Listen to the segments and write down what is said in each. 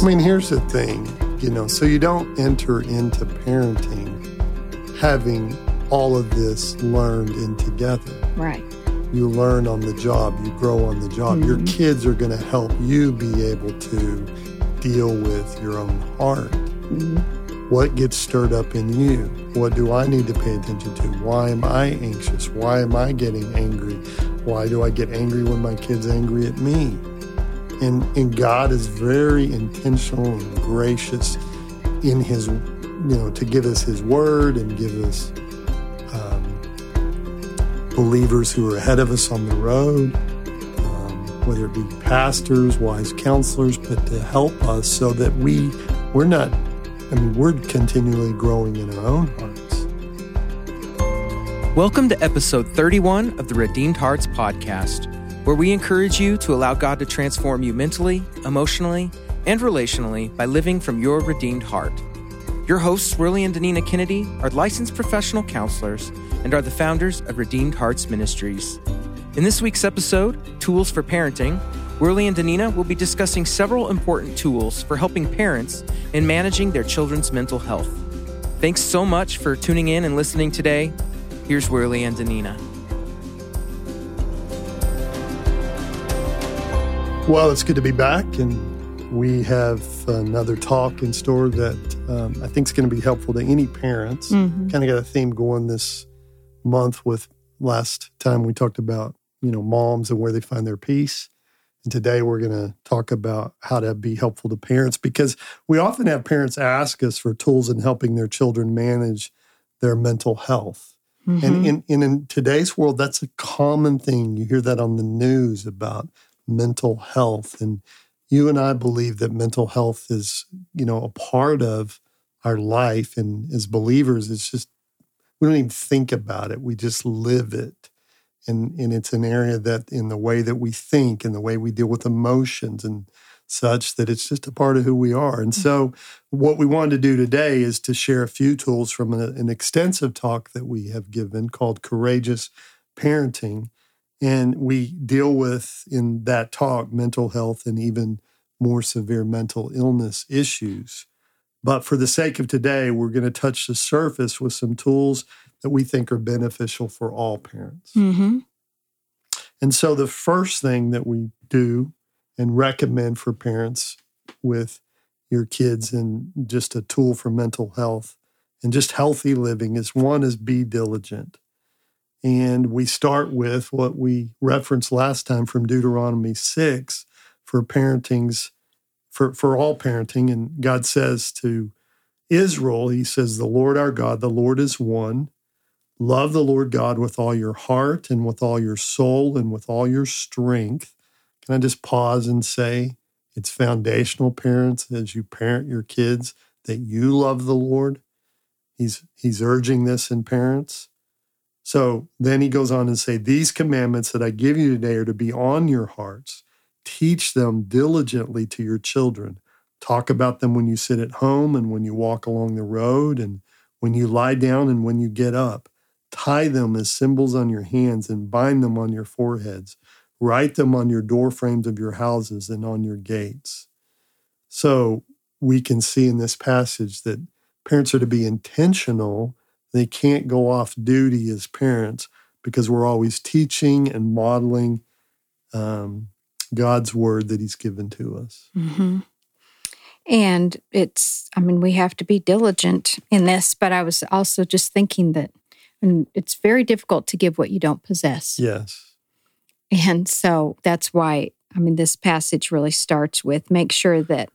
I mean, here's the thing, you know, so you don't enter into parenting having all of this learned in together. Right. You learn on the job, you grow on the job. Mm-hmm. Your kids are going to help you be able to deal with your own heart. Mm-hmm. What gets stirred up in you? What do I need to pay attention to? Why am I anxious? Why am I getting angry? Why do I get angry when my kid's angry at me? And, and God is very intentional and gracious in His, you know, to give us His word and give us um, believers who are ahead of us on the road, um, whether it be pastors, wise counselors, but to help us so that we, we're not, I mean, we're continually growing in our own hearts. Welcome to episode 31 of the Redeemed Hearts podcast, where we encourage you to allow God to transform you mentally, emotionally, and relationally by living from your redeemed heart. Your hosts, Worley and Danina Kennedy, are licensed professional counselors and are the founders of Redeemed Hearts Ministries. In this week's episode, Tools for Parenting, Worley and Danina will be discussing several important tools for helping parents in managing their children's mental health. Thanks so much for tuning in and listening today. Here's Worley and Danina. Well, it's good to be back, and we have another talk in store that um, I think is going to be helpful to any parents. Mm-hmm. Kind of got a theme going this month with last time we talked about you know moms and where they find their peace. And today we're going to talk about how to be helpful to parents because we often have parents ask us for tools in helping their children manage their mental health. Mm-hmm. And in, in, in today's world, that's a common thing. You hear that on the news about mental health. And you and I believe that mental health is, you know, a part of our life. And as believers, it's just, we don't even think about it. We just live it. And, and it's an area that in the way that we think and the way we deal with emotions and such that it's just a part of who we are. And mm-hmm. so, what we wanted to do today is to share a few tools from an, an extensive talk that we have given called Courageous Parenting. And we deal with in that talk mental health and even more severe mental illness issues. But for the sake of today, we're going to touch the surface with some tools that we think are beneficial for all parents. Mm-hmm. And so the first thing that we do and recommend for parents with your kids and just a tool for mental health and just healthy living is one is be diligent. And we start with what we referenced last time from Deuteronomy 6 for parenting's for, for all parenting. And God says to Israel, He says, The Lord our God, the Lord is one. Love the Lord God with all your heart and with all your soul and with all your strength. Can I just pause and say it's foundational, parents, as you parent your kids, that you love the Lord? He's, he's urging this in parents. So then he goes on and say, These commandments that I give you today are to be on your hearts. Teach them diligently to your children. Talk about them when you sit at home and when you walk along the road and when you lie down and when you get up. Tie them as symbols on your hands and bind them on your foreheads. Write them on your door frames of your houses and on your gates. So we can see in this passage that parents are to be intentional. They can't go off duty as parents because we're always teaching and modeling um, God's word that He's given to us. Mm-hmm. And it's, I mean, we have to be diligent in this, but I was also just thinking that and it's very difficult to give what you don't possess. Yes. And so that's why, I mean, this passage really starts with make sure that,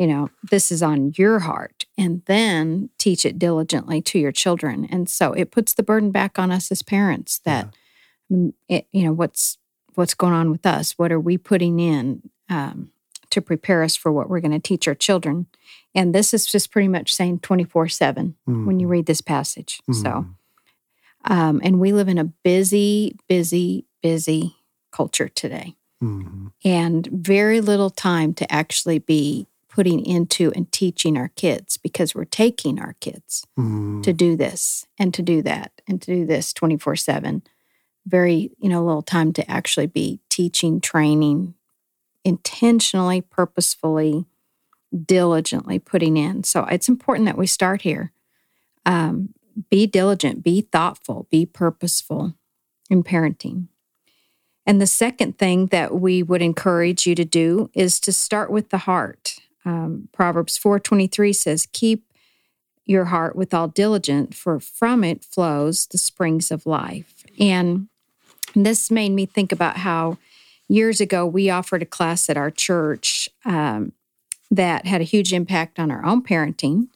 you know, this is on your heart and then teach it diligently to your children. And so it puts the burden back on us as parents that, yeah. it, you know, what's, what's going on with us? What are we putting in um, to prepare us for what we're going to teach our children? And this is just pretty much saying 24 7 Mm. when you read this passage. So, Mm. um, and we live in a busy, busy, busy culture today, Mhm. and very little time to actually be putting into and teaching our kids because we're taking our kids Mm. to do this and to do that and to do this 24 7. Very, you know, little time to actually be teaching, training intentionally, purposefully, diligently putting in. So it's important that we start here. Um, be diligent, be thoughtful, be purposeful in parenting. And the second thing that we would encourage you to do is to start with the heart. Um, Proverbs 4:23 says, "Keep your heart with all diligence, for from it flows the springs of life." And this made me think about how years ago we offered a class at our church um, that had a huge impact on our own parenting.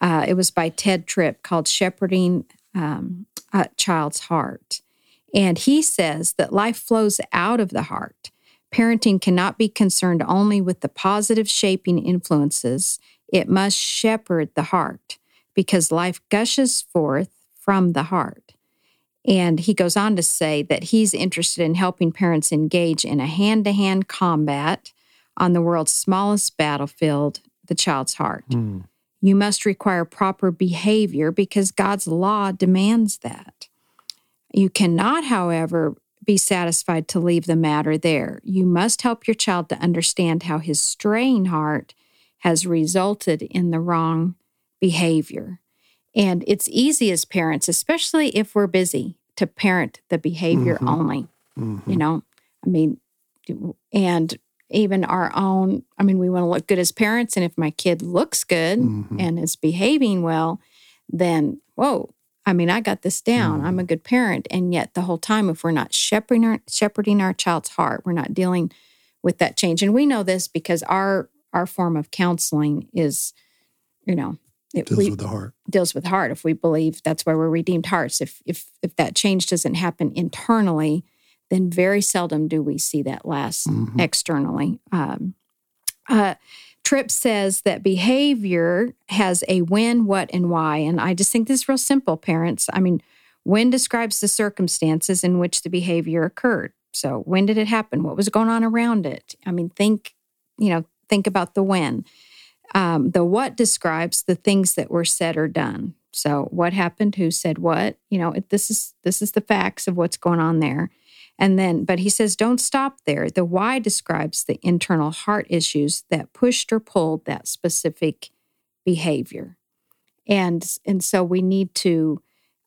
Uh, it was by Tedd Tripp called Shepherding um, a Child's Heart. And he says that life flows out of the heart. Parenting cannot be concerned only with the positive shaping influences, it must shepherd the heart because life gushes forth from the heart. And he goes on to say that he's interested in helping parents engage in a hand to hand combat on the world's smallest battlefield, the child's heart. Mm. You must require proper behavior because God's law demands that. You cannot, however, be satisfied to leave the matter there. You must help your child to understand how his straying heart has resulted in the wrong behavior. And it's easy as parents, especially if we're busy, to parent the behavior mm-hmm. only. Mm-hmm. You know, I mean, and even our own, I mean, we want to look good as parents. And if my kid looks good mm-hmm. and is behaving well, then, whoa, I mean, I got this down. I'm a mm-hmm. good parent. And yet, the whole time, if we're not shepherding our, shepherding our child's heart, we're not dealing with that change. And we know this because our our form of counseling is, you know, it deals we, with the heart. Deals with heart. If we believe that's why we're redeemed hearts. If if if that change doesn't happen internally, then very seldom do we see that last mm-hmm. externally. Um, uh, Tripp says that behavior has a when, what, and why. And I just think this is real simple, parents. I mean, when describes the circumstances in which the behavior occurred. So when did it happen? What was going on around it? I mean, think, you know, think about the when. Um, the what describes the things that were said or done. So what happened? Who said what? You know, it, this is this is the facts of what's going on there. And then, but he says, don't stop there. The why describes the internal heart issues that pushed or pulled that specific behavior. And, and so we need to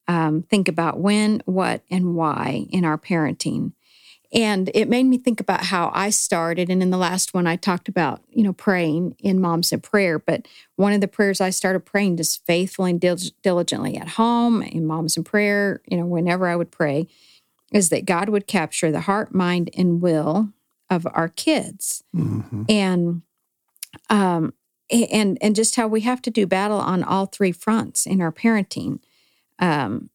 um, think about when, what, and why in our parenting. And it made me think about how I started. And in the last one, I talked about, you know, praying in Moms in Prayer. But one of the prayers I started praying just faithfully and diligently at home in Moms in Prayer, you know, whenever I would pray, is that God would capture the heart, mind, and will of our kids, mm-hmm. and um, and and just how we have to do battle on all three fronts in our parenting. Um,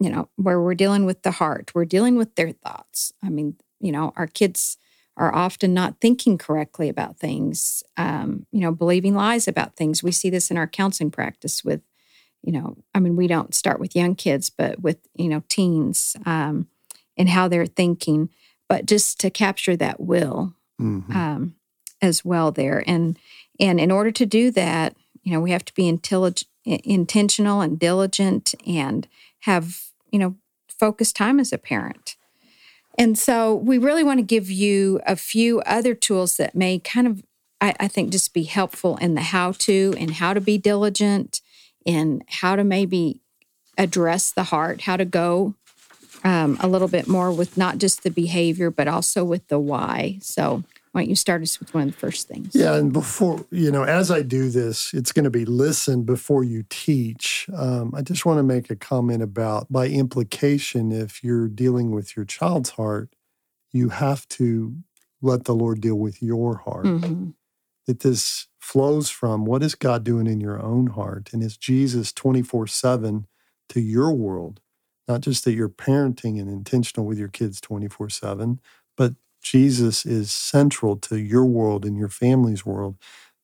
you know, where we're dealing with the heart, we're dealing with their thoughts. I mean, you know, our kids are often not thinking correctly about things, um, you know, believing lies about things. We see this in our counseling practice with, you know, I mean, we don't start with young kids, but with, you know, teens. Um, and how they're thinking, but just to capture that will mm-hmm. um, as well there. And and in order to do that, you know, we have to be intelligent, intentional and diligent, and have you know focused time as a parent. And so we really want to give you a few other tools that may kind of, I, I think, just be helpful in the how to and how to be diligent and how to maybe address the heart, how to go um, a little bit more with not just the behavior, but also with the why. So, why don't you start us with one of the first things? Yeah, and before, you know, as I do this, it's going to be listen before you teach. Um, I just want to make a comment about, by implication, if you're dealing with your child's heart, you have to let the Lord deal with your heart. Mm-hmm. That this flows from what is God doing in your own heart? And is Jesus 24 7 to your world? Not just that you're parenting and intentional with your kids 24 7, but Jesus is central to your world and your family's world.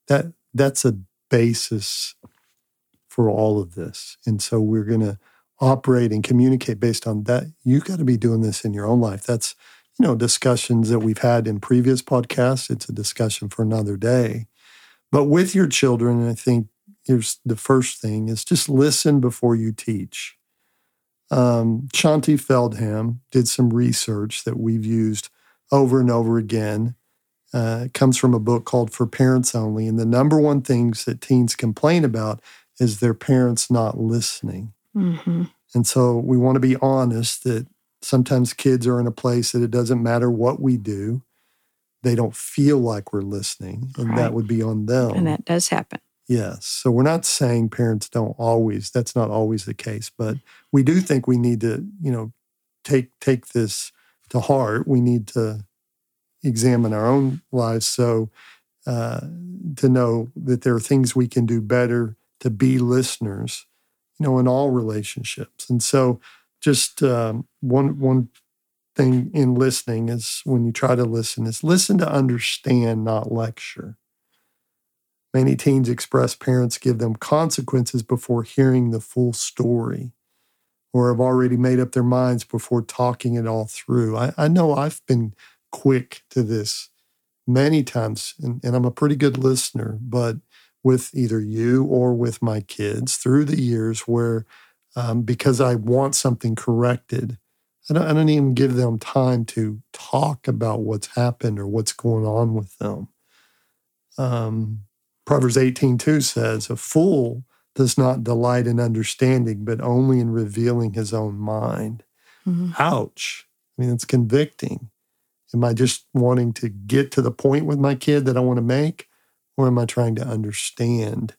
That that's a basis for all of this. And so we're going to operate and communicate based on that. You got to be doing this in your own life. That's, you know, discussions that we've had in previous podcasts. It's a discussion for another day. But with your children, I think here's the first thing is just listen before you teach um, Shaunti Feldhahn did some research that we've used over and over again Uh, it comes from a book called For Parents Only. And the number one things that teens complain about is their parents not listening. Mm-hmm. And so we want to be honest that sometimes kids are in a place that it doesn't matter what we do, they don't feel like we're listening, and Right. that would be on them. And that does happen. Yes. So we're not saying parents don't always, that's not always the case, but we do think we need to, you know, take take this to heart. We need to examine our own lives so uh, to know that there are things we can do better to be listeners, you know, in all relationships. And so just um, one one thing in listening is when you try to listen is listen to understand, not lecture. Many teens express parents give them consequences before hearing the full story or have already made up their minds before talking it all through. I, I know I've been quick to this many times, and, and I'm a pretty good listener, but with either you or with my kids through the years where um, because I want something corrected, I don't, I don't even give them time to talk about what's happened or what's going on with them. Um, Proverbs 18:2 says, "A fool does not delight in understanding, but only in revealing his own mind." Mhm. Ouch! I mean, it's convicting. Am I just wanting to get to the point with my kid that I want to make, or am I trying to understand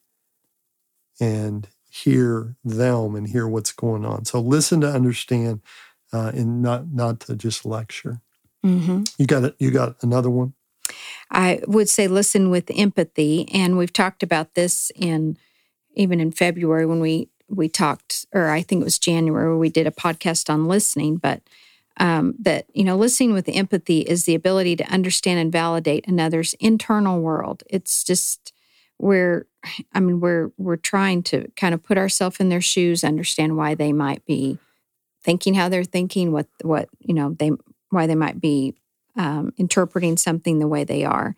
and hear them and hear what's going on? So listen to understand, uh, and not not to just lecture. hmm You got it. You got another one. I would say listen with empathy, and we've talked about this in even in February when we we talked, or I think it was January where we did a podcast on listening. But um, that you know, listening with empathy is the ability to understand and validate another's internal world. It's just we're, I mean, we're we're trying to kind of put ourselves in their shoes, understand why they might be thinking how they're thinking, what what you know they why they might be um, interpreting something the way they are.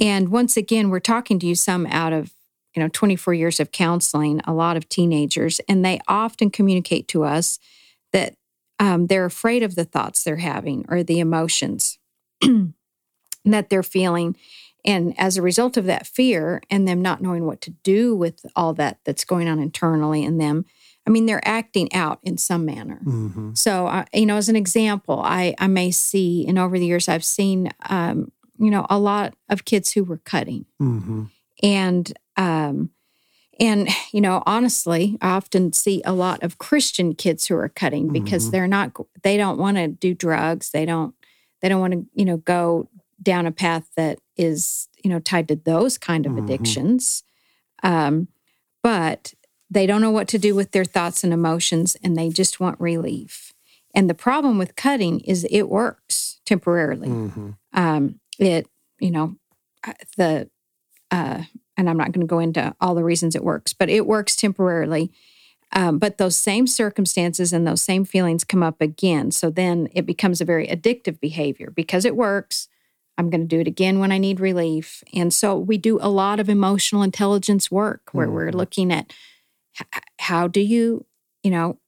And once again, we're talking to you some out of you know 24 years of counseling, a lot of teenagers, and they often communicate to us that um, they're afraid of the thoughts they're having or the emotions that they're feeling. And as a result of that fear and them not knowing what to do with all that that's going on internally in them, I mean, they're acting out in some manner. Mm-hmm. So, uh, you know, as an example, I, I may see, and over the years, I've seen, um, you know, a lot of kids who were cutting, Mm-hmm. and um, and you know, honestly, I often see a lot of Christian kids who are cutting because Mhm. they're not, they don't want to do drugs, they don't, they don't want to, you know, go down a path that is, you know, tied to those kind of Mhm. addictions, um, but they don't know what to do with their thoughts and emotions, and they just want relief. And the problem with cutting is it works temporarily. Mm-hmm. Um, it, you know, uh, the, uh, and I'm not going to go into all the reasons it works, but it works temporarily. Um, but those same circumstances and those same feelings come up again. So then it becomes a very addictive behavior because it works. I'm going to do it again when I need relief. And so we do a lot of emotional intelligence work where we're Mhm. looking at how do you, you know,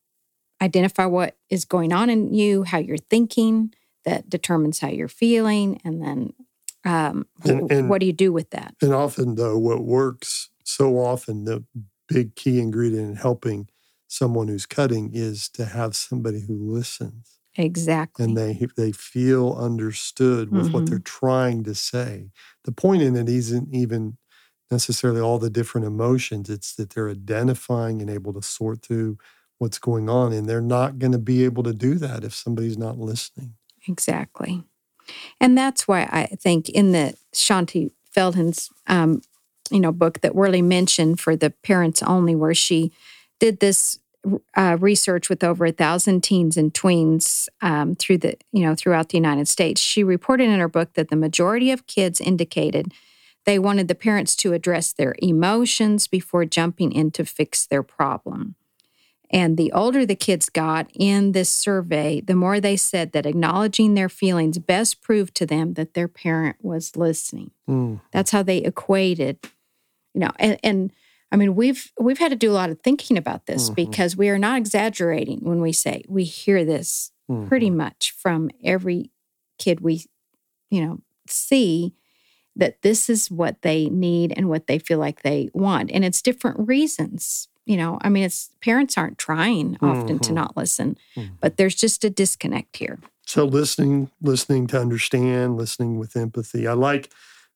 identify what is going on in you, how you're thinking, that determines how you're feeling, and then um, And- and- what do you do with that? And often, though, what works so often, the big key ingredient in helping someone who's cutting is to have somebody who listens Exactly. and they they feel understood with what they're trying to say. The point in it isn't even necessarily all the different emotions; it's that they're identifying and able to sort through what's going on, and they're not going to be able to do that if somebody's not listening. Exactly. And that's why I think in the Shaunti Feldhahn's, um, you know, book that Worley mentioned for the parents only, where she did this uh, research with over a thousand teens and tweens um, through the, you know, throughout the United States. She reported in her book that the majority of kids indicated they wanted the parents to address their emotions before jumping in to fix their problem. And the older the kids got in this survey, the more they said that acknowledging their feelings best proved to them that their parent was listening. Mm. That's how they equated, you know, and, and I mean, we've we've had to do a lot of thinking about this Mhm. because we are not exaggerating when we say we hear this Mhm. pretty much from every kid we, you know, see that this is what they need and what they feel like they want. And it's different reasons. You know, I mean, it's parents aren't trying often to Mhm. not listen, Mhm. but there's just a disconnect here. So listening, listening to understand, listening with empathy. I like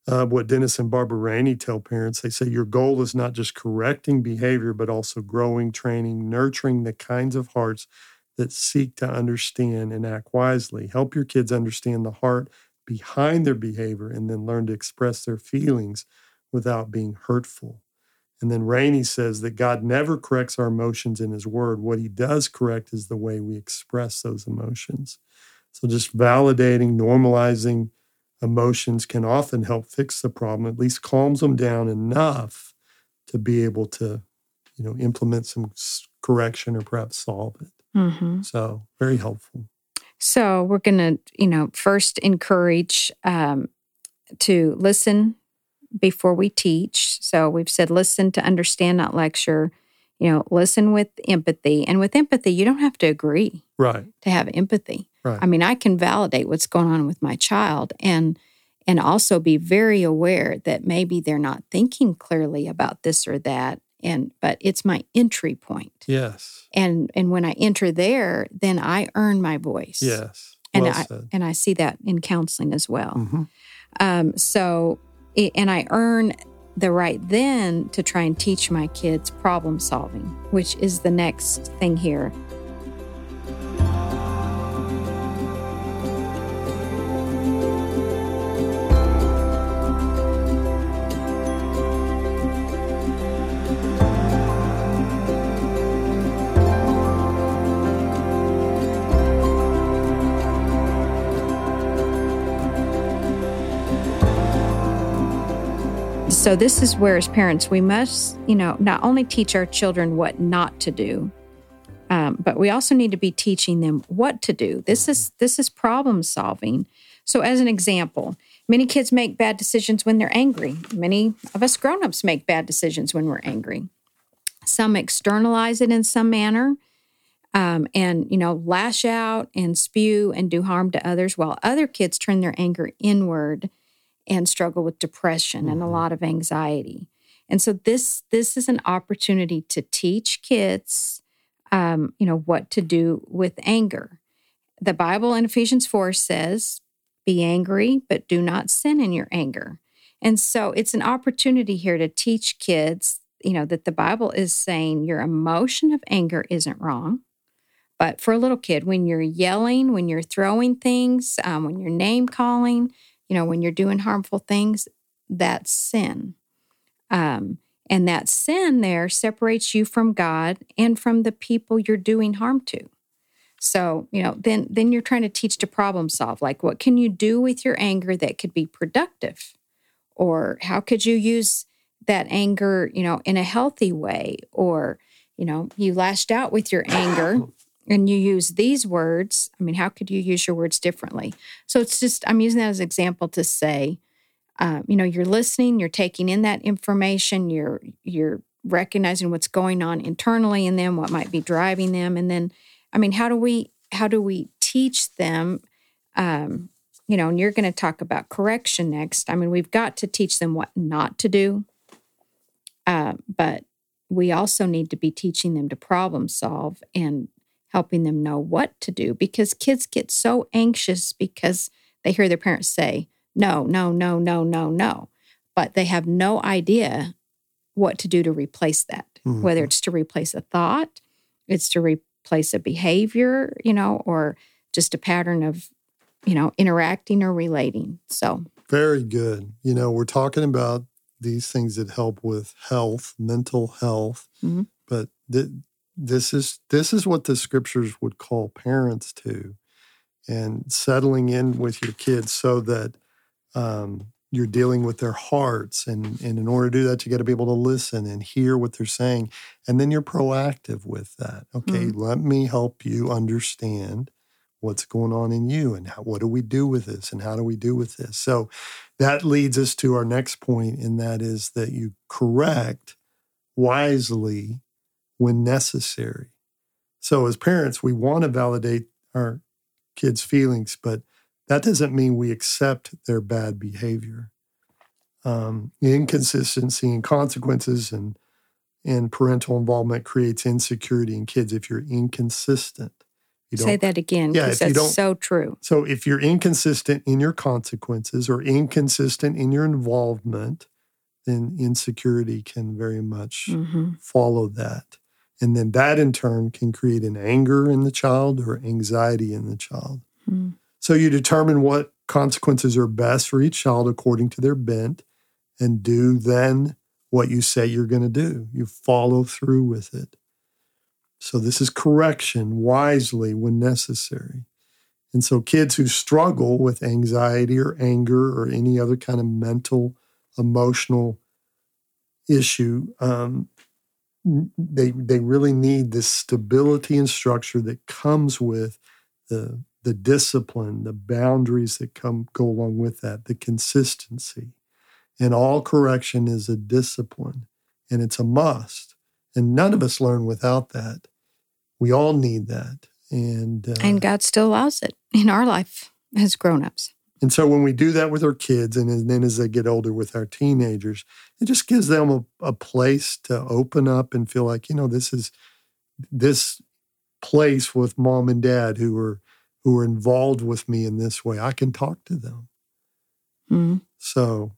uh, what Dennis and Barbara Rainey tell parents. They say your goal is not just correcting behavior, but also growing, training, nurturing the kinds of hearts that seek to understand and act wisely. Help your kids understand the heart behind their behavior and then learn to express their feelings without being hurtful. And then Rainey says that God never corrects our emotions in his word. What he does correct is the way we express those emotions. So just validating, normalizing emotions can often help fix the problem, at least calms them down enough to be able to, you know, implement some correction or perhaps solve it. Mm-hmm. So very helpful. So we're going to, you know, first encourage um, to listen before we teach. So we've said listen to understand, not lecture. You know, listen with empathy. And with empathy, you don't have to agree Right. to have empathy. Right. I mean, I can validate what's going on with my child and and also be very aware that maybe they're not thinking clearly about this or that and but it's my entry point. Yes. And and when I enter there, then I earn my voice. Yes. And well I said. and I see that in counseling as well. Mhm. Um, so, and I earn the right then to try and teach my kids problem solving, which is the next thing here. So, this is where, as parents, we must, you know, not only teach our children what not to do, um, but we also need to be teaching them what to do. This is this is problem solving. So, as an example, many kids make bad decisions when they're angry. Many of us grown-ups make bad decisions when we're angry. Some externalize it in some manner, um, and you know, lash out and spew and do harm to others, while other kids turn their anger inward and struggle with depression and a Mhm. lot of anxiety. And so this this is an opportunity to teach kids, um, you know, what to do with anger. The Bible in Ephesians four says, "Be angry, but do not sin in your anger." And so it's an opportunity here to teach kids, you know, that the Bible is saying your emotion of anger isn't wrong. But for a little kid, when you're yelling, when you're throwing things, um, when you're name calling, you know, when you're doing harmful things, that's sin. Um, and that sin there separates you from God and from the people you're doing harm to. So, you know, then then you're trying to teach to problem solve. Like what can you do with your anger that could be productive? Or how could you use that anger, you know, in a healthy way? Or, you know, you lashed out with your anger and you use these words. I mean, how could you use your words differently? So it's just, I'm using that as an example to say, um, you know, you're listening, you're taking in that information, you're you're recognizing what's going on internally in them, what might be driving them, and then, I mean, how do we how do we teach them? Um, you know, and you're going to talk about correction next. I mean, we've got to teach them what not to do, uh, but we also need to be teaching them to problem solve and helping them know what to do because kids get so anxious because they hear their parents say, no, no, no, no, no, no. But they have no idea what to do to replace that, Mhm. whether it's to replace a thought, it's to replace a behavior, you know, or just a pattern of, you know, interacting or relating. So, Very good. You know, we're talking about these things that help with health, mental health, Mhm. but th- this is this is what the scriptures would call parents to, and settling in with your kids so that um, you're dealing with their hearts, and and in order to do that, you got to be able to listen and hear what they're saying, and then you're proactive with that. Okay, let me help you understand what's going on in you and how, what do we do with this and how do we do with this so that leads us to our next point and that is that you correct wisely when necessary so as parents we want to validate our kids feelings but that doesn't mean we accept their bad behavior. Um, inconsistency and consequences and and parental involvement creates insecurity in kids if you're inconsistent. You Say that again, Yeah, if you that's don't- so true. So if you're inconsistent in your consequences or inconsistent in your involvement, then insecurity can very much hmm follow that. And then that in turn can create an anger in the child or anxiety in the child. Mm. So you determine what consequences are best for each child according to their bent and do then what you say you're going to do. You follow through with it. So this is correction wisely when necessary. And so kids who struggle with anxiety or anger or any other kind of mental, emotional issue, um, they they really need this stability and structure that comes with the the discipline, the boundaries that come go along with that, the consistency. And all correction is a discipline and it's a must. And none of us learn without that. We all need that. And uh, And God still allows it in our life as grown-ups. And so when we do that with our kids, and then as they get older with our teenagers, it just gives them a, a place to open up and feel like, you know, this is this place with mom and dad who are who are involved with me in this way. I can talk to them. Mhm. So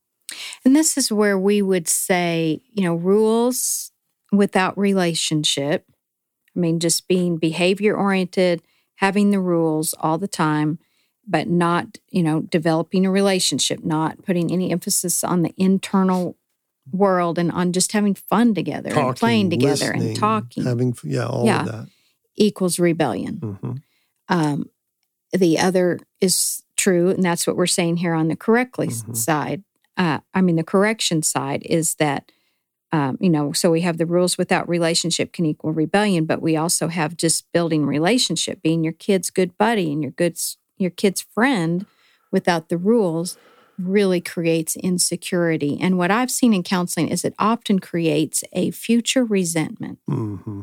And this is where we would say, you know, rules without relationship. I mean, just being behavior oriented, having the rules all the time, but not, you know, developing a relationship, not putting any emphasis on the internal world and on just having fun together and playing together and talking having yeah, all Yeah. of that. equals rebellion. hmm Um, the other is true, and that's what we're saying here on the correctly Mhm. side. Uh, I mean, the correction side is that, um, you know, so we have the rules without relationship can equal rebellion, but we also have just building relationship, being your kid's good buddy and your good your kid's friend without the rules really creates insecurity. And what I've seen in counseling is it often creates a future resentment hmm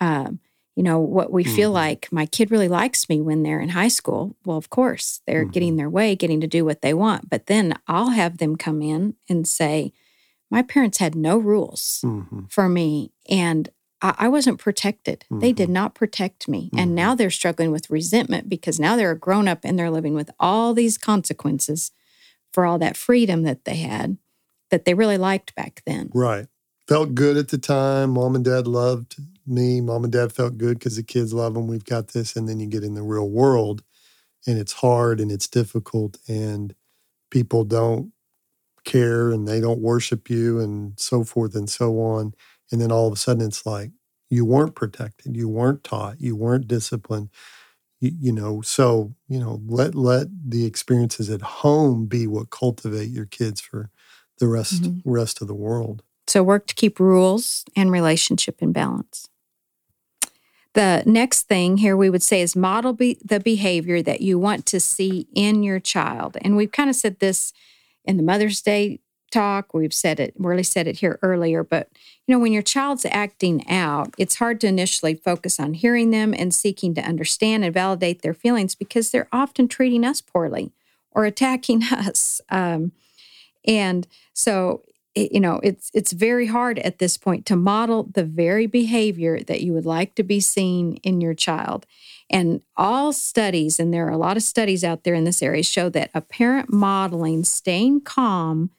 um, you know what we feel Mhm. like my kid really likes me when they're in high school well of course they're Mhm. getting their way getting to do what they want but then i'll have them come in and say my parents had no rules hmm for me and i, wasn't protected they did not protect me Mhm. and now they're struggling with resentment because now they're a grown up and they're living with all these consequences for all that freedom that they had that they really liked back then Right. Felt good at the time. Mom and dad loved me. Mom and dad felt good because the kids love them. We've got this. And then you get in the real world and it's hard and it's difficult and people don't care and they don't worship you and so forth and so on. And then all of a sudden it's like you weren't protected, you weren't taught, you weren't disciplined. You, you know, so you know, let let the experiences at home be what cultivate your kids for the rest Mhm. rest of the world. So work to keep rules and relationship in balance. The next thing here we would say is model be- the behavior that you want to see in your child. And we've kind of said this in the Mother's Day talk. We've said it, really said it here earlier, but you know, when your child's acting out, it's hard to initially focus on hearing them and seeking to understand and validate their feelings because they're often treating us poorly or attacking us. Um, and so you know it's it's very hard at this point to model the very behavior that you would like to be seen in your child and all studies and there are a lot of studies out there in this area show that a parent modeling staying calm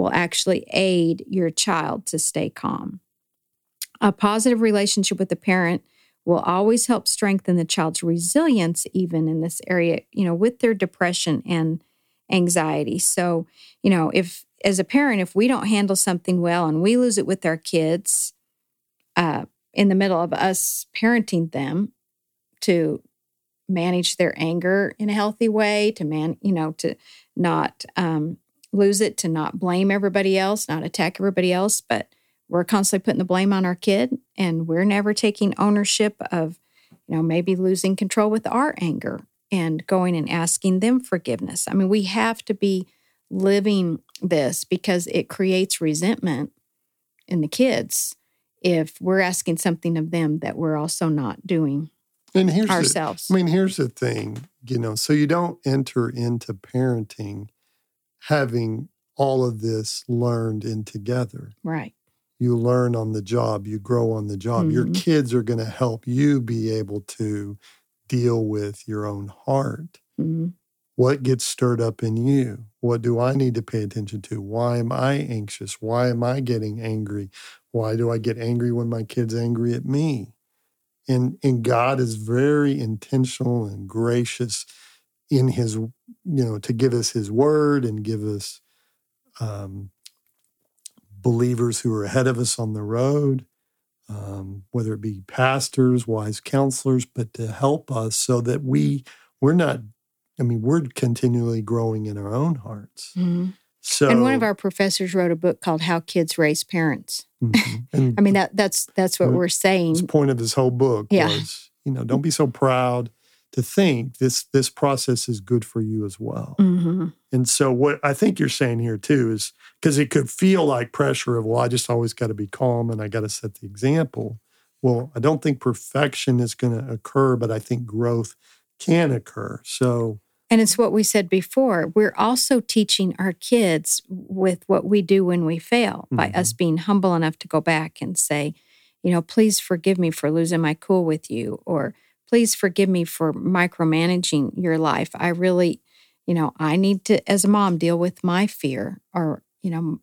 will actually aid your child to stay calm. A positive relationship with the parent will always help strengthen the child's resilience even in this area you know with their depression and anxiety. So you know if as a parent, if we don't handle something well and we lose it with our kids uh, in the middle of us parenting them to manage their anger in a healthy way, to man, you know, to not um, lose it, to not blame everybody else, not attack everybody else, but we're constantly putting the blame on our kid and we're never taking ownership of, you know, maybe losing control with our anger and going and asking them forgiveness. I mean, we have to be living this because it creates resentment in the kids if we're asking something of them that we're also not doing And here's ourselves. The, I mean, here's the thing, you know, so you don't enter into parenting having all of this learned in together. right. You learn on the job, you grow on the job. Your Mhm. kids are going to help you be able to deal with your own heart. Mhm. What gets stirred up in you? What do I need to pay attention to? Why am I anxious? Why am I getting angry? Why do I get angry when my kid's are angry at me? And and God is very intentional and gracious in his you know to give us his word and give us um, believers who are ahead of us on the road um, whether it be pastors wise counselors but to help us so that we we're not i mean we're continually growing in our own hearts Mhm. so and one of our professors wrote a book called How Kids Raise Parents. Mhm. and I mean that that's that's what we're saying. the point of his whole book Yeah. was you know don't be so proud to think this this process is good for you as well hmm And so, what I think you're saying here too is because it could feel like pressure of, well, I just always got to be calm and I got to set the example. Well, I don't think perfection is going to occur, but I think growth can occur. So, And it's what we said before. We're also teaching our kids with what we do when we fail by us being humble enough to go back and say, you know, please forgive me for losing my cool with you, or please forgive me for micromanaging your life. I really, you know, I need to, as a mom, deal with my fear or, you know,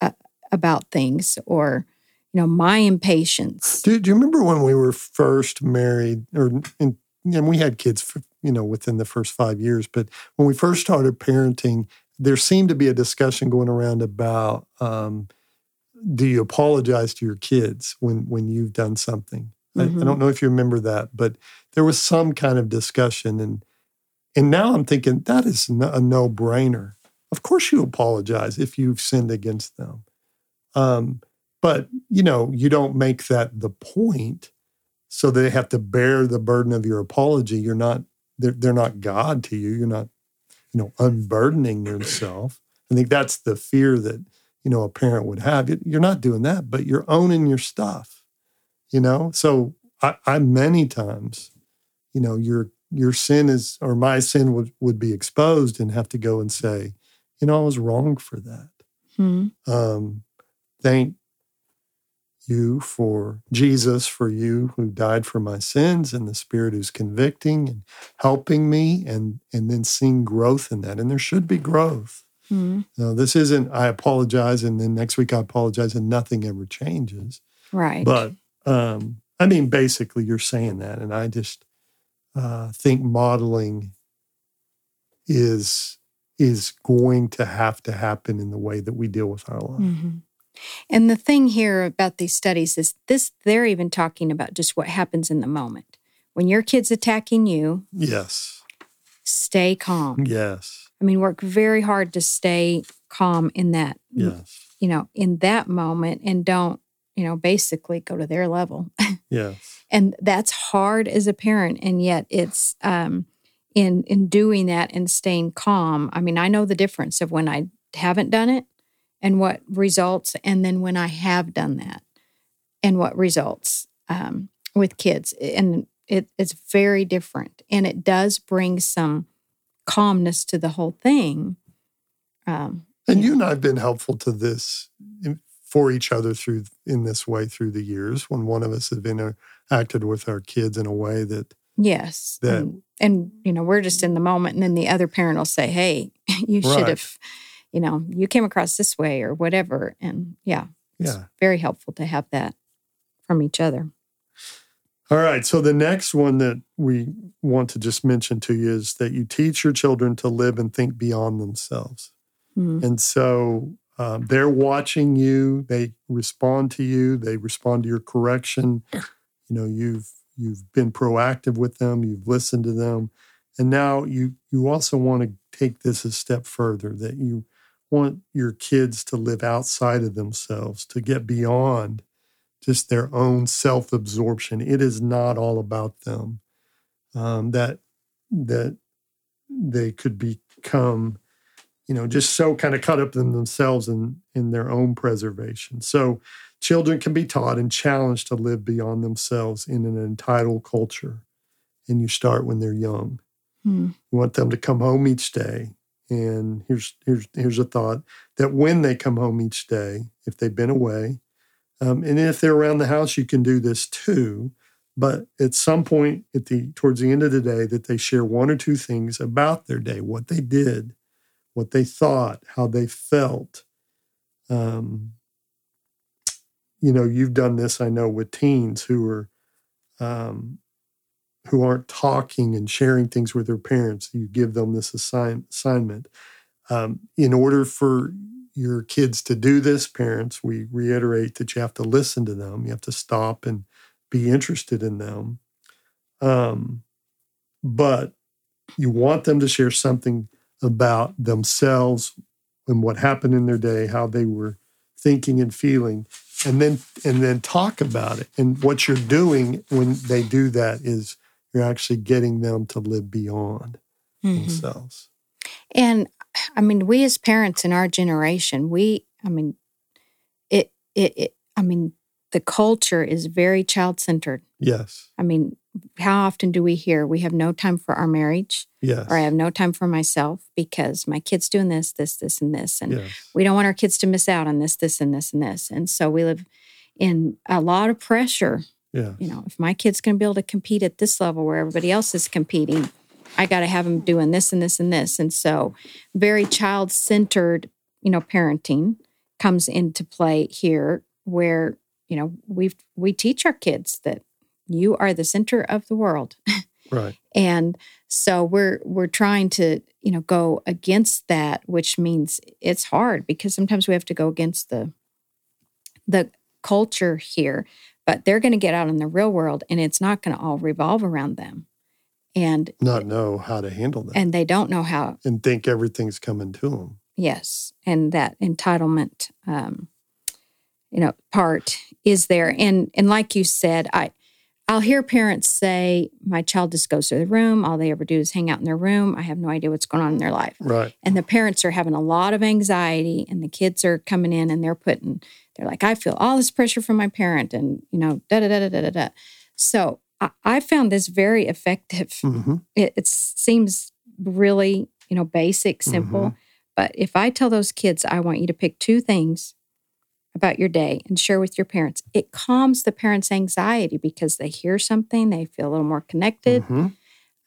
uh, about things or, you know, my impatience. do, do you remember when we were first married, or and, and we had kids, for, you know, within the first five years? But when we first started parenting, there seemed to be a discussion going around about um, do you apologize to your kids when when you've done something? I, I Mhm. don't know if you remember that, but there was some kind of discussion, and and now I'm thinking that is a no brainer. Of course, you apologize if you've sinned against them, um, but you know you don't make that the point, so they have to bear the burden of your apology. You're not they're, they're not God to you. You're not you know unburdening yourself. I think that's the fear that you know a parent would have. You're not doing that, but you're owning your stuff you know so I, I many times you know your your sin is or my sin would, would be exposed and have to go and say you know i was wrong for that Hmm. um thank you for jesus for you who died for my sins and the spirit who's convicting and helping me and and then seeing growth in that and there should be growth Hmm. now this isn't i apologize and then next week i apologize and nothing ever changes Right. but um, I mean, basically, you're saying that, and I just uh, think modeling is is going to have to happen in the way that we deal with our life. Mhm. And the thing here about these studies is this they're even talking about just what happens in the moment. When your kid's attacking you, Yes, stay calm. yes, I mean, work very hard to stay calm in that, yes, you know, in that moment and don't, you know, basically go to their level. Yeah. and that's hard as a parent and yet it's um in in doing that and staying calm i mean i know the difference of when i haven't done it and what results and then when i have done that and what results um, with kids and it, it's very different and it does bring some calmness to the whole thing um, And you and I have been helpful to this for each other through in this way through the years. When one of us have interacted with our kids in a way that yes That- and, and you know we're just in the moment and then the other parent will say hey you should have you know you came across this way or whatever and yeah it's Yeah. very helpful to have that from each other All right. So the next one that we want to just mention to you is that you teach your children to live and think beyond themselves. Mm. And so um, they're watching you. They respond to you. They respond to your correction. You know, you've you've been proactive with them. You've listened to them, and now you you also want to take this a step further. That you want your kids to live outside of themselves, to get beyond just their own self absorption. It is not all about them. Um, that that they could become you know, just so kind of caught up in themselves and in their own preservation. So children can be taught and challenged to live beyond themselves in an entitled culture. and you start when they're young. Hmm. You want them to come home each day. And here's here's here's a thought that when they come home each day, if they've been away, um, and if they're around the house, you can do this too. But at some point, at the towards the end of the day, that they share one or two things about their day, what they did, what they thought, how they felt. Um, you know, you've done this, I know, with teens who are um, who aren't talking and sharing things with their parents. You give them this assign, assignment. Um, in order for your kids to do this, parents, we reiterate that you have to listen to them. You have to stop and be interested in them. Um, but you want them to share something about themselves and what happened in their day, how they were thinking and feeling, and then and then talk about it. And what you're doing when they do that is you're actually getting them to live beyond Mhm. themselves. And I mean, we as parents in our generation, we, I mean, it, it, it I mean, the culture is very child centered. Yes. I mean, how often do we hear we have no time for our marriage Yes. or I have no time for myself because my kid's doing this, this, this, and this. And Yes. we don't want our kids to miss out on this, this, and this, and this. And so we live in a lot of pressure. Yeah. You know, if my kid's going to be able to compete at this level where everybody else is competing, I got to have them doing this and this and this. And so, very child centered, you know, parenting comes into play here where, you know, we we teach our kids that you are the center of the world. Right. And so we're we're trying to, you know, go against that, which means it's hard because sometimes we have to go against the the culture here, but they're going to get out in the real world and it's not going to all revolve around them. And Not know how to handle that and, they don't know how and think everything's coming to them. yes and that entitlement um you know part is there and and like you said i i'll hear parents say my child just goes to the room. All they ever do is hang out in their room. I have no idea what's going on in their life. Right. and the parents are having a lot of anxiety and the kids are coming in and they're putting they're like i feel all this pressure from my parent and you know da da da da da da da. So i, I found this very effective. Hmm it, it seems really you know basic simple. But if i tell those kids i want you to pick two things about your day and share with your parents it calms the parents anxiety because they hear something they feel a little more connected hmm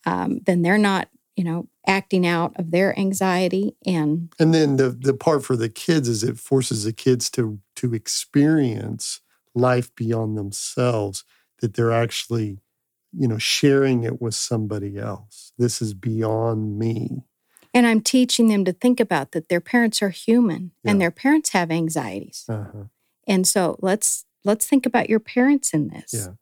um, then they're not you know acting out of their anxiety and And then the the part for the kids is it forces the kids to to experience life beyond themselves. That they're actually, you know, sharing it with somebody else. This is beyond me. And i'm teaching them to think about that their parents are human Yeah. and their parents have anxieties Uh-huh. and so let's let's think about your parents in this Yeah.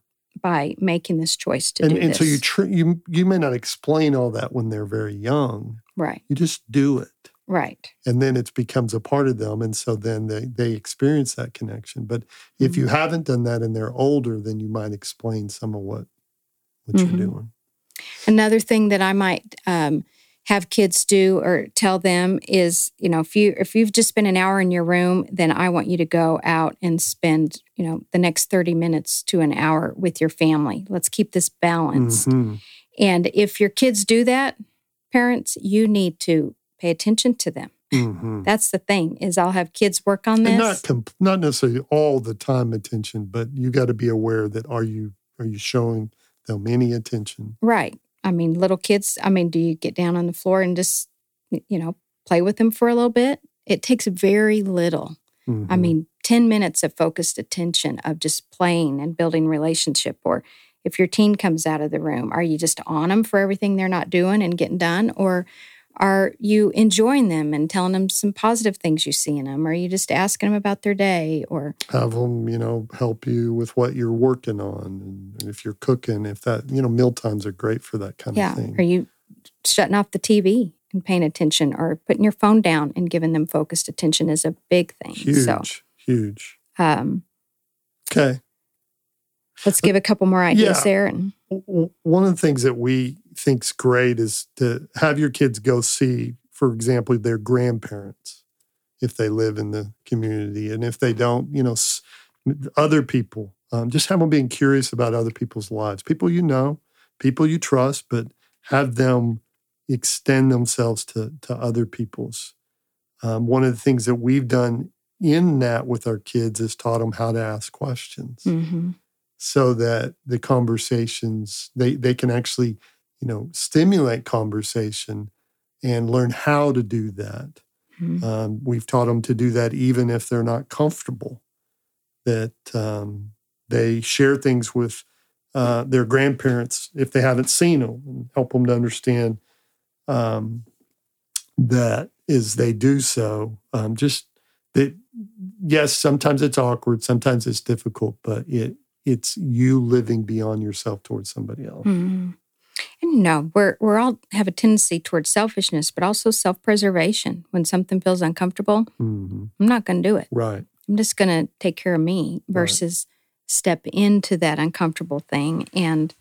by making this choice to And do and this so you tr- you you may not explain all that when they're very young. right You just do it. right and then it becomes a part of them and so then they, they experience that connection but if Mm-hmm. you haven't done that and they're older then you might explain some of what what Mhm. you're doing Another thing that I might um, have kids do or tell them is, you know, if you if you've just spent an hour in your room, then I want you to go out and spend, you know, the next thirty minutes to an hour with your family. Let's keep this balanced. Mhm. And if your kids do that, parents, you need to pay attention to them. Mhm. That's the thing is I'll have kids work on this. and not comp- not necessarily all the time attention but you got to be aware that are you are you showing them any attention Right. I mean, little kids, I mean, do you get down on the floor and just, you know, play with them for a little bit? It takes very little. I Mhm. mean, 10 minutes of focused attention of just playing and building relationship. Or if your teen comes out of the room, are you just on them for everything they're not doing and getting done? Or are you enjoying them and telling them some positive things you see in them? Or are you just asking them about their day? Or, have them you know help you with what you're working on and if you're cooking if that you know meal times are great for that kind yeah, of thing are you shutting off the TV and paying attention or putting your phone down and giving them focused attention is a big thing. huge So, huge um, okay let's give a couple more ideas Yeah. there. And one of the things that we think's great is to have your kids go see, for example, their grandparents if they live in the community, and if they don't, you know, other people. Um, just have them being curious about other people's lives, people you know, people you trust, but have them extend themselves to, to other people's. Um, one of the things that we've done in that with our kids is taught them how to ask questions Mm-hmm. So that the conversations they they can actually you know stimulate conversation and learn how to do that Mhm. um, we've taught them to do that even if they're not comfortable that um, they share things with uh, their grandparents if they haven't seen them and help them to understand um, that as they do so um, just that yes sometimes it's awkward sometimes it's difficult but it it's you living beyond yourself towards somebody else Mhm. And you know, we're we're all have a tendency towards selfishness, but also self preservation. When something feels uncomfortable, Mhm. I'm not going to do it. right I'm just going to take care of me versus step into that uncomfortable thing and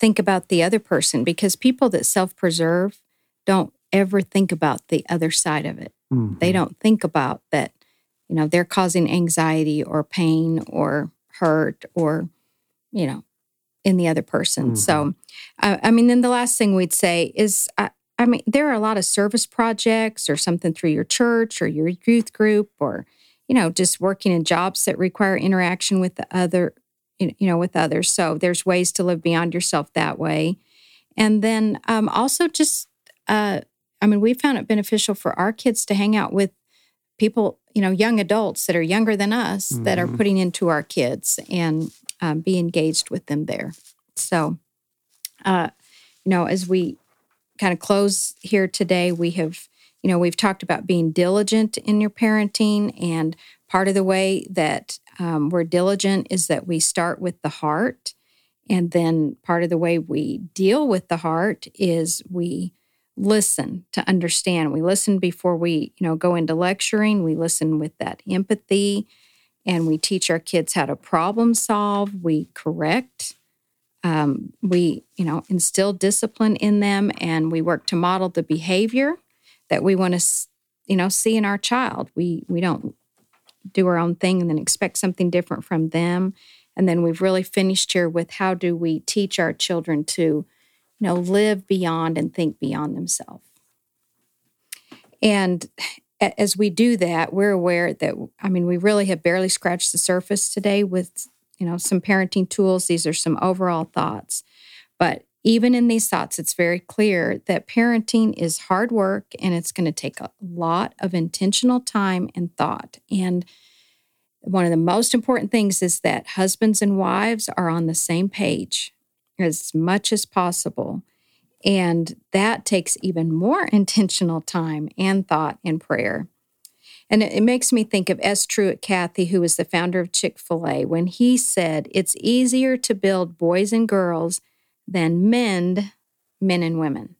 think about the other person because people that self preserve don't ever think about the other side of it. Mhm. They don't think about that, you know, they're causing anxiety or pain or hurt or, you know, in the other person. So, uh, I mean, then the last thing we'd say is, I, I mean, there are a lot of service projects or something through your church or your youth group or, you know, just working in jobs that require interaction with the other, you know, with others. So there's ways to live beyond yourself that way. And then um, also just, uh, I mean, we found it beneficial for our kids to hang out with people, you know, young adults that are younger than us that are Mhm. putting into our kids and um, be engaged with them there. So, uh, you know, as we kind of close here today, we have, you know, we've talked about being diligent in your parenting. And part of the way that um, we're diligent is that we start with the heart. And then part of the way we deal with the heart is we listen to understand. We listen before we, you know, go into lecturing. We listen with that empathy and we teach our kids how to problem solve. We correct. Um, we, you know, instill discipline in them, and we work to model the behavior that we want to, you know, see in our child. We we don't do our own thing and then expect something different from them. And then we've really finished here with how do we teach our children to, you know, live beyond and think beyond themselves. And as we do that, we're aware that I mean we really have barely scratched the surface today with you know some parenting tools. These are some overall thoughts, but even in these thoughts, it's very clear that parenting is hard work and it's going to take a lot of intentional time and thought. And one of the most important things is that husbands and wives are on the same page as much as possible. And that takes even more intentional time and thought and prayer. And it, it makes me think of S. Truett Cathy, who was the founder of Chick fil A, when he said, It's easier to build boys and girls than mend men and women.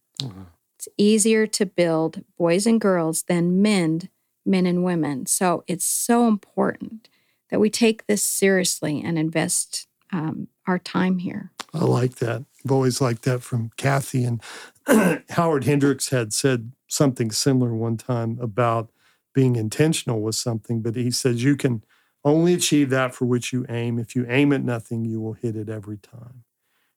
It's easier to build boys and girls than mend men and women. So it's so important that we take this seriously and invest um, our time here. I like that. I've always liked that from Cathy. And Howard Hendricks had said something similar one time about being intentional with something, but he says you can only achieve that for which you aim. If you aim at nothing, you will hit it every time.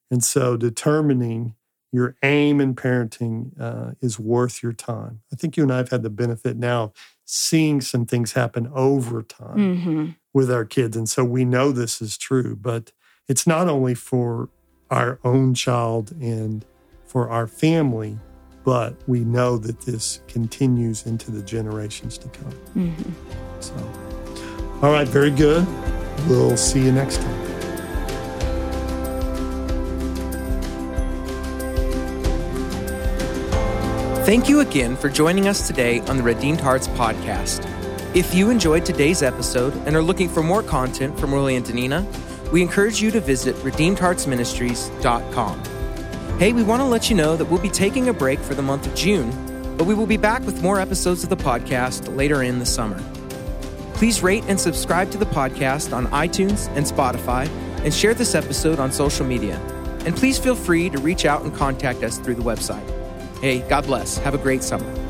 And so determining your aim in parenting uh, is worth your time. I think you and I have had the benefit now of seeing some things happen over time Mm-hmm. with our kids. And so we know this is true, but it's not only for our own child and for our family, but we know that this continues into the generations to come. Mm-hmm. So, all right, very good. We'll see you next time. Thank you again for joining us today on the Redeemed Hearts podcast. If you enjoyed today's episode and are looking for more content from Willie and Danina, we encourage you to visit redeemedheartsministries.com. Hey, we want to let you know that we'll be taking a break for the month of June, but we will be back with more episodes of the podcast later in the summer. Please rate and subscribe to the podcast on iTunes and Spotify and share this episode on social media. And please feel free to reach out and contact us through the website. Hey, God bless. Have a great summer.